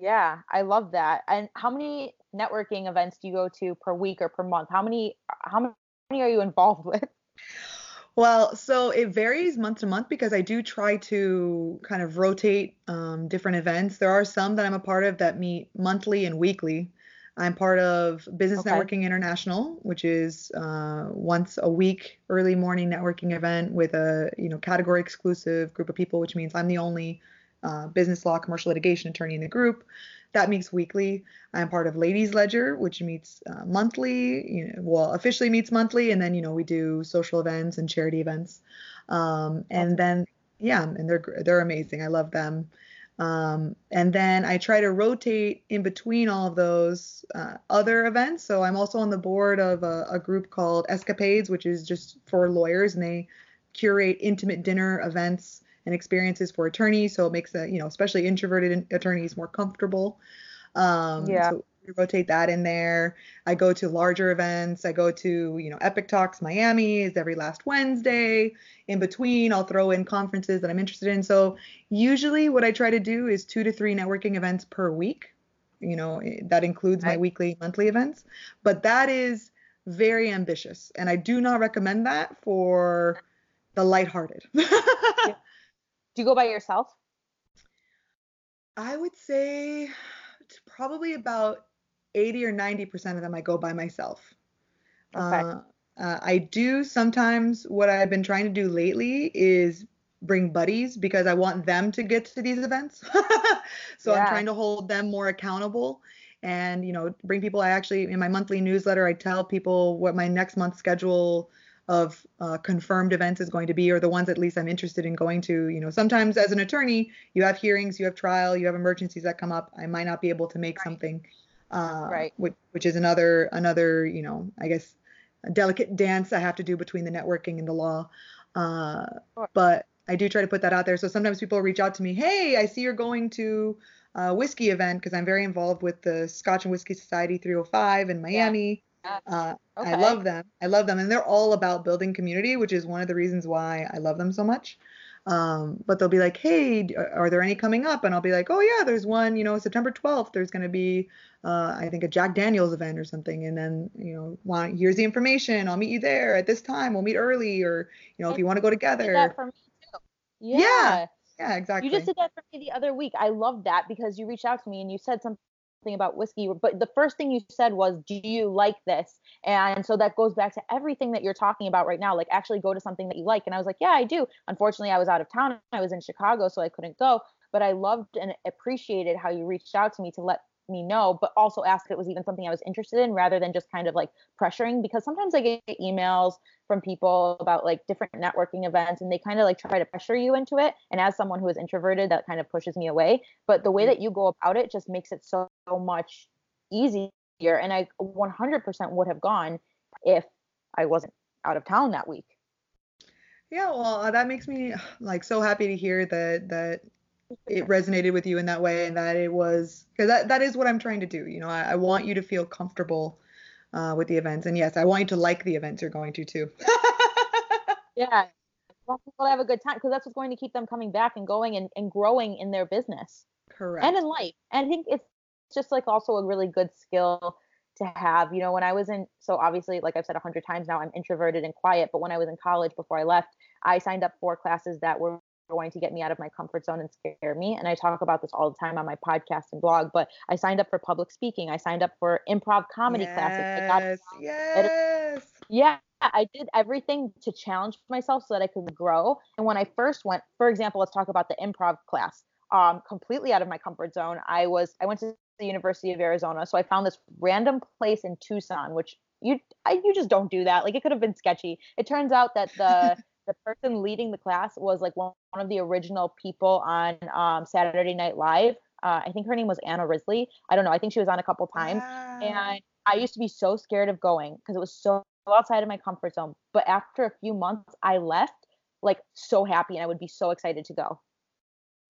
Yeah, I love that. And how many networking events do you go to per week or per month? How many how many are you involved with? Well, so it varies month to month because I do try to kind of rotate um, different events. There are some that I'm a part of that meet monthly and weekly. I'm part of Business okay. Networking International, which is uh, once a week early morning networking event with a you know category exclusive group of people, which means I'm the only uh, business law commercial litigation attorney in the group. That meets weekly. I'm part of Ladies Ledger, which meets uh, monthly. You know, well, officially meets monthly, and then you know we do social events and charity events. Um, and then yeah, and they're they're amazing. I love them. Um, and then I try to rotate in between all of those uh, other events. So I'm also on the board of a, a, group called Escapades, which is just for lawyers, and they curate intimate dinner events and experiences for attorneys. So it makes the, you know, especially introverted attorneys more comfortable. Um, yeah. So rotate that in there. I go to larger events. I go to, you know, Epic Talks Miami is every last Wednesday. In between, I'll throw in conferences that I'm interested in. So usually what I try to do is two to three networking events per week. You know, eh, that includes my weekly, monthly events. But that is very ambitious. And I do not recommend that for the lighthearted. do you go by yourself? I would say probably about 80 or 90% of them I go by myself. Okay. Uh, uh, I do sometimes what I've been trying to do lately is bring buddies because I want them to get to these events. so yeah. I'm trying to hold them more accountable and you know bring people I actually in my monthly newsletter I tell people what my next month schedule of uh, confirmed events is going to be or the ones at least I'm interested in going to. You know, sometimes as an attorney, you have hearings, you have trial, you have emergencies that come up. I might not be able to make right. something, uh, right? Which, which is another another you know I guess a delicate dance I have to do between the networking and the law. Uh, sure. But I do try to put that out there. So sometimes people reach out to me, hey, I see you're going to a whiskey event because I'm very involved with the Scotch and Whiskey Society 305 in Miami. Yeah. Uh, okay. I love them. I love them, and they're all about building community, which is one of the reasons why I love them so much. Um, but they'll be like, "Hey, are there any coming up?" And I'll be like, "Oh yeah, there's one. You know, September 12th. There's going to be, uh, I think, a Jack Daniels event or something. And then, you know, want here's the information. I'll meet you there at this time. We'll meet early, or you know, if you want to go together." That for me too. Yeah. yeah. Yeah, exactly. You just did that for me the other week. I love that because you reached out to me and you said something about whiskey but the first thing you said was do you like this? And so that goes back to everything that you're talking about right now like actually go to something that you like. And i was like yeah i do. Unfortunately i was out of town. I was in chicago so i couldn't go. But i loved and appreciated how you reached out to me to let me know, but also ask if it was even something I was interested in rather than just kind of like pressuring. Because sometimes I get emails from people about like different networking events and they kind of like try to pressure you into it. And as someone who is introverted, that kind of pushes me away. But the way mm. that you go about it just makes it so, so much easier. And I 100% would have gone if I wasn't out of town that week. Yeah, well, uh, that makes me like so happy to hear that that it resonated with you in that way and that it was because that, that is what i'm trying to do you know i, I want you to feel comfortable uh, with the events. And yes i want you to like the events you're going to too. Yeah. Want people to have a good time because that's what's going to keep them coming back and going and, and growing in their business. Correct. And in life. And i think it's just like also a really good skill to have you know when i was in so obviously like i've said a hundred times now i'm introverted and quiet but when i was in college before i left i signed up for classes that were going to get me out of my comfort zone and scare me. And I talk about this all the time on my podcast and blog. But I signed up for public speaking. I signed up for improv comedy yes, classes. yes. Yeah. I did everything to challenge myself so that I could grow. And when I first went, for example, let's talk about the improv class. Um, completely out of my comfort zone. I was I went to the University of Arizona, so I found this random place in Tucson, which you I, you just don't do that. Like it could have been sketchy. It turns out that the the person leading the class was like one, one of the original people on um, Saturday Night Live. Uh, I think her name was Anna Risley. I don't know. I think she was on a couple times. Wow. And I used to be so scared of going because it was so outside of my comfort zone. But after a few months, I left like so happy and I would be so excited to go.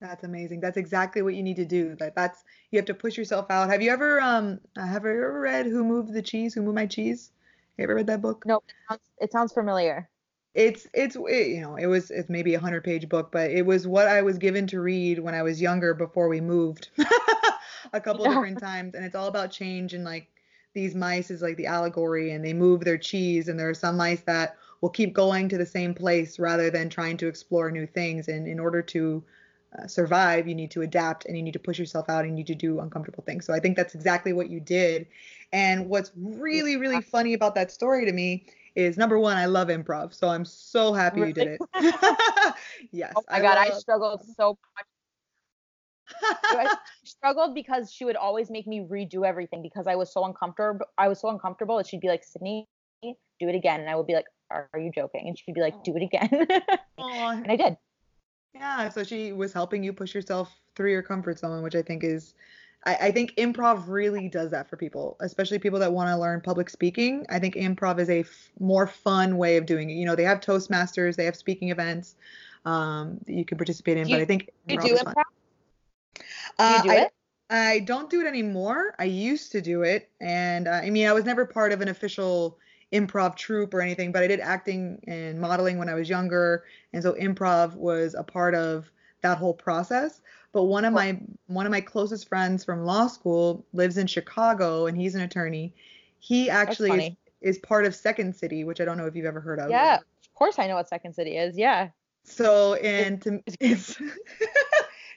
That's amazing. That's exactly what you need to do. Like that's you have to push yourself out. Have you ever um have you ever read Who Moved the Cheese? Who Moved My Cheese? You ever read that book? No, it sounds, it sounds familiar it's it's it, you know it was it's maybe a hundred page book but it was what i was given to read when i was younger before we moved a couple yeah. different times and it's all about change and like these mice is like the allegory and they move their cheese and there are some mice that will keep going to the same place rather than trying to explore new things and in order to uh, survive you need to adapt and you need to push yourself out and you need to do uncomfortable things so i think that's exactly what you did and what's really really funny about that story to me is number one, I love improv, so I'm so happy you did it. yes. Oh my I god, love... I struggled so much. I struggled because she would always make me redo everything because I was so uncomfortable. I was so uncomfortable that she'd be like, Sydney, do it again, and I would be like, Are, you joking? And she'd be like, Do it again, and I did. Yeah, so she was helping you push yourself through your comfort zone, which I think is I, I think improv really does that for people, especially people that want to learn public speaking. I think improv is a f- more fun way of doing it. You know, they have Toastmasters, they have speaking events um, that you can participate in, you, but I think you do improv. Uh, you do I, it? I don't do it anymore. I used to do it, and uh, I mean, I was never part of an official improv troupe or anything, but I did acting and modeling when I was younger, and so improv was a part of that whole process. But one of my one of my closest friends from law school lives in Chicago, and he's an attorney. He actually is, is part of Second City, which I don't know if you've ever heard of. Yeah, of course I know what Second City is. Yeah. So and to, it's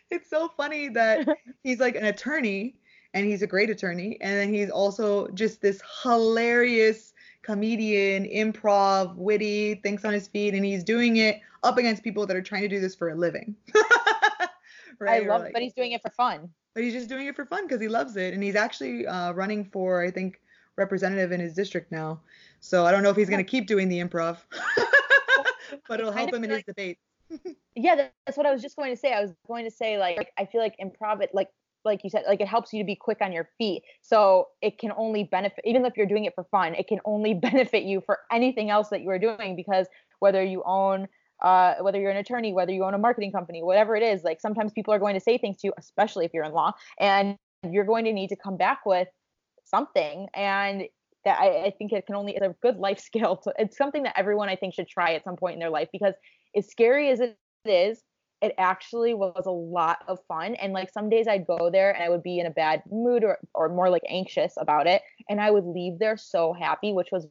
it's so funny that he's like an attorney and he's a great attorney and then he's also just this hilarious comedian improv witty thinks on his feet and he's doing it up against people that are trying to do this for a living right? i love like, but he's doing it for fun but he's just doing it for fun because he loves it and he's actually uh, running for i think representative in his district now so i don't know if he's going to keep doing the improv but it'll help him in his debate yeah, that's what I was just going to say. I was going to say like I feel like improv it like like you said like it helps you to be quick on your feet. So it can only benefit even if you're doing it for fun, it can only benefit you for anything else that you are doing because whether you own uh, whether you're an attorney, whether you own a marketing company, whatever it is, like sometimes people are going to say things to you, especially if you're in law, and you're going to need to come back with something. And that I, I think it can only it's a good life skill. To, it's something that everyone I think should try at some point in their life because as scary as it is, it actually was a lot of fun. And like some days I'd go there and I would be in a bad mood or, or more like anxious about it. And I would leave there so happy, which was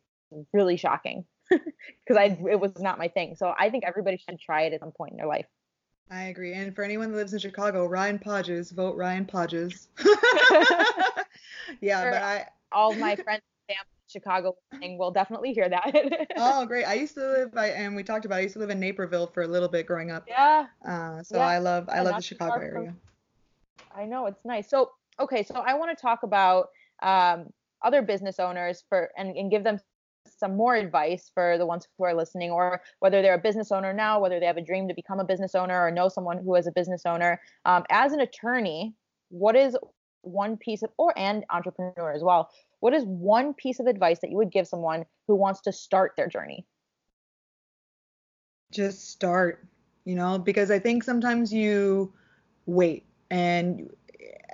really shocking because I it was not my thing. So I think everybody should try it at some point in their life. I agree. And for anyone that lives in Chicago, Ryan Podges, vote Ryan Podges. yeah, but I all my friends in Chicago listening will definitely hear that. oh, great. I used to live by, and we talked about, I used to live in Naperville for a little bit growing up. Yeah. Uh, so yeah. I love, I and love the Chicago area. I know it's nice. So, okay. So I want to talk about um, other business owners for, and, and give them some more advice for the ones who are listening or whether they're a business owner now whether they have a dream to become a business owner or know someone who is a business owner um, as an attorney what is one piece of or and entrepreneur as well what is one piece of advice that you would give someone who wants to start their journey? Just start, you know, because I think sometimes you wait and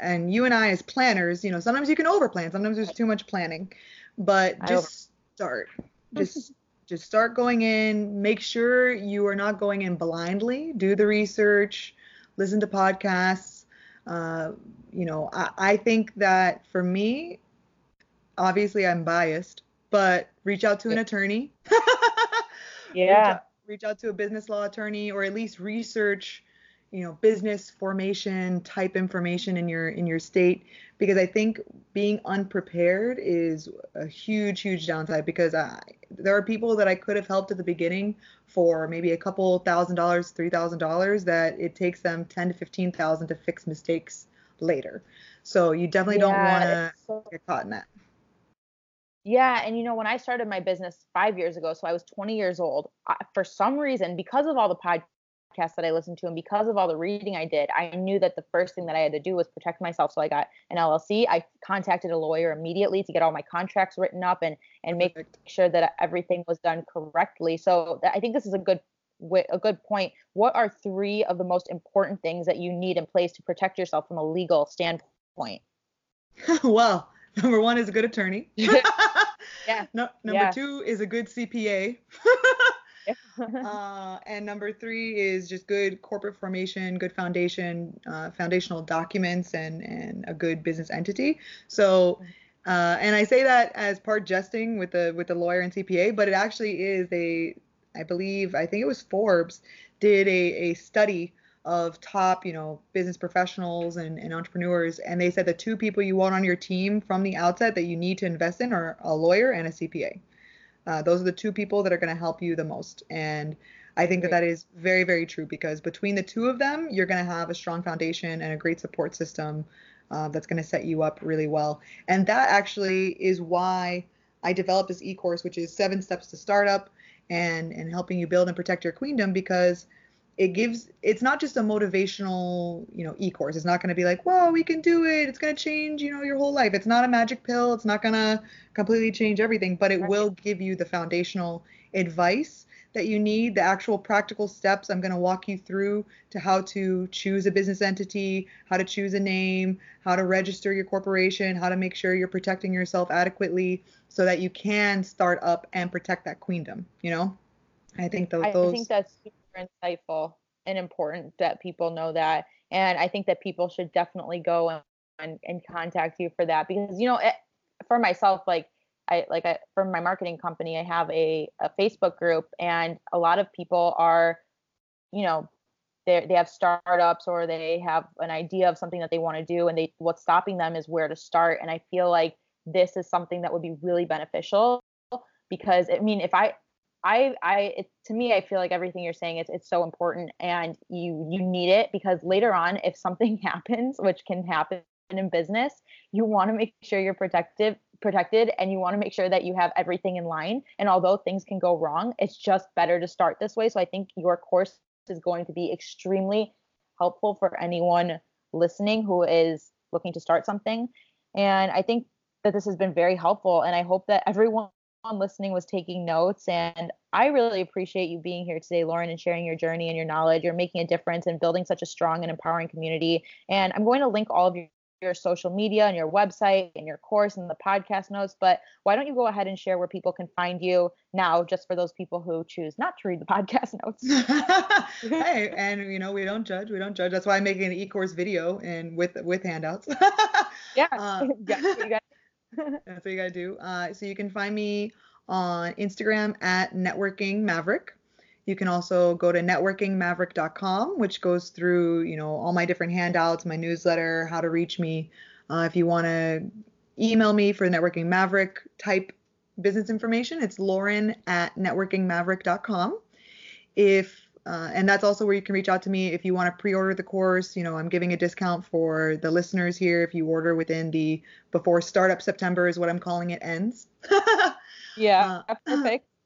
and you and I as planners, you know, sometimes you can overplan, sometimes there's too much planning. But just start. Just just start going in, make sure you are not going in blindly, do the research, listen to podcasts. Uh, you know, I, I think that for me, obviously I'm biased, but reach out to an attorney. yeah. Reach out, reach out to a business law attorney or at least research, you know, business formation type information in your in your state because I think being unprepared is a huge huge downside because I, there are people that I could have helped at the beginning for maybe a couple thousand dollars, three thousand dollars that it takes them ten to fifteen thousand to fix mistakes later. So you definitely yeah, don't want to get caught in that. Yeah, and you know when I started my business 5 years ago, so I was 20 years old, I, for some reason because of all the podcasts that I listened to and because of all the reading I did, I knew that the first thing that I had to do was protect myself. So I got an LLC. I contacted a lawyer immediately to get all my contracts written up and and make sure that everything was done correctly. So I think this is a good a good point. What are three of the most important things that you need in place to protect yourself from a legal standpoint? well, number one is a good attorney. yeah. No, number yeah. two is a good CPA. uh, and number three is just good corporate formation, good foundation, uh, foundational documents, and and a good business entity. So, uh, and I say that as part jesting with the with the lawyer and CPA, but it actually is a, I believe, I think it was Forbes did a a study of top, you know, business professionals and, and entrepreneurs, and they said the two people you want on your team from the outset that you need to invest in are a lawyer and a CPA. Uh, those are the two people that are going to help you the most, and I think that that is very, very true because between the two of them, you're going to have a strong foundation and a great support system uh, that's going to set you up really well. And that actually is why I developed this e-course, which is seven steps to startup and and helping you build and protect your queendom because it gives it's not just a motivational you know e-course. It's not going to be like whoa we can do it. It's going to change you know your whole life. It's not a magic pill. It's not going to completely change everything but it will give you the foundational advice that you need, the actual practical steps I'm going to walk you through to how to choose a business entity, how to choose a name, how to register your corporation, how to make sure you're protecting yourself adequately so that you can start up and protect that queendom, you know? I think those, I think that's insightful and important that people know that. And I think that people should definitely go and, and contact you for that because, you know, it, for myself, like I like I, from my marketing company, I have a, a Facebook group, and a lot of people are, you know, they they have startups or they have an idea of something that they want to do, and they what's stopping them is where to start. And I feel like this is something that would be really beneficial because I mean, if I I, I, it, to me, I feel like everything you're saying is it's so important, and you you need it because later on, if something happens, which can happen in business, you want to make sure you're protective protected and you want to make sure that you have everything in line. And although things can go wrong, it's just better to start this way. So I think your course is going to be extremely helpful for anyone listening who is looking to start something. And I think that this has been very helpful. And I hope that everyone listening was taking notes. And I really appreciate you being here today, Lauren, and sharing your journey and your knowledge. You're making a difference and building such a strong and empowering community. And I'm going to link all of your your social media and your website and your course and the podcast notes. But why don't you go ahead and share where people can find you now, just for those people who choose not to read the podcast notes? hey, and you know we don't judge. We don't judge. That's why I'm making an e-course video and with with handouts. yeah, uh, what you. that's what you got to do. Uh, so you can find me on Instagram at networking maverick. You can also go to networkingmaverick.com, which goes through, you know, all my different handouts, my newsletter, how to reach me. Uh, if you want to email me for Networking Maverick type business information, it's lauren at networkingmaverick.com. If uh, and that's also where you can reach out to me if you want to pre-order the course. You know, I'm giving a discount for the listeners here if you order within the before startup September is what I'm calling it ends. yeah, uh, perfect.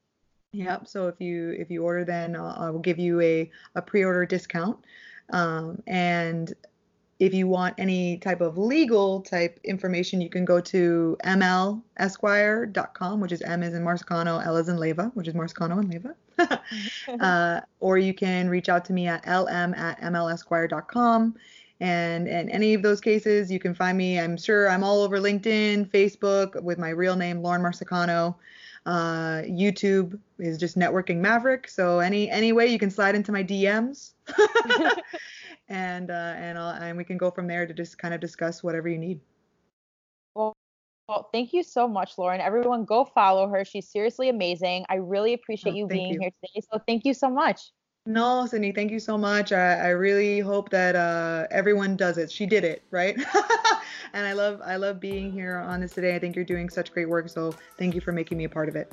Yep. So if you if you order, then uh, I will give you a a pre-order discount. Um, and if you want any type of legal type information, you can go to mlesquire.com, which is M is in Marsicano, L is in Leva, which is Marsicano and Leva. uh, or you can reach out to me at lm at mlesquire.com. And in any of those cases, you can find me. I'm sure I'm all over LinkedIn, Facebook with my real name, Lauren Marsicano. Uh, YouTube is just networking Maverick. So any any way you can slide into my DMs, and uh, and I'll, and we can go from there to just kind of discuss whatever you need. Well, thank you so much, Lauren. Everyone, go follow her. She's seriously amazing. I really appreciate oh, you being you. here today. So thank you so much. No, Sydney, thank you so much. I, I really hope that uh, everyone does it. She did it, right? and I love I love being here on this today. I think you're doing such great work. So thank you for making me a part of it.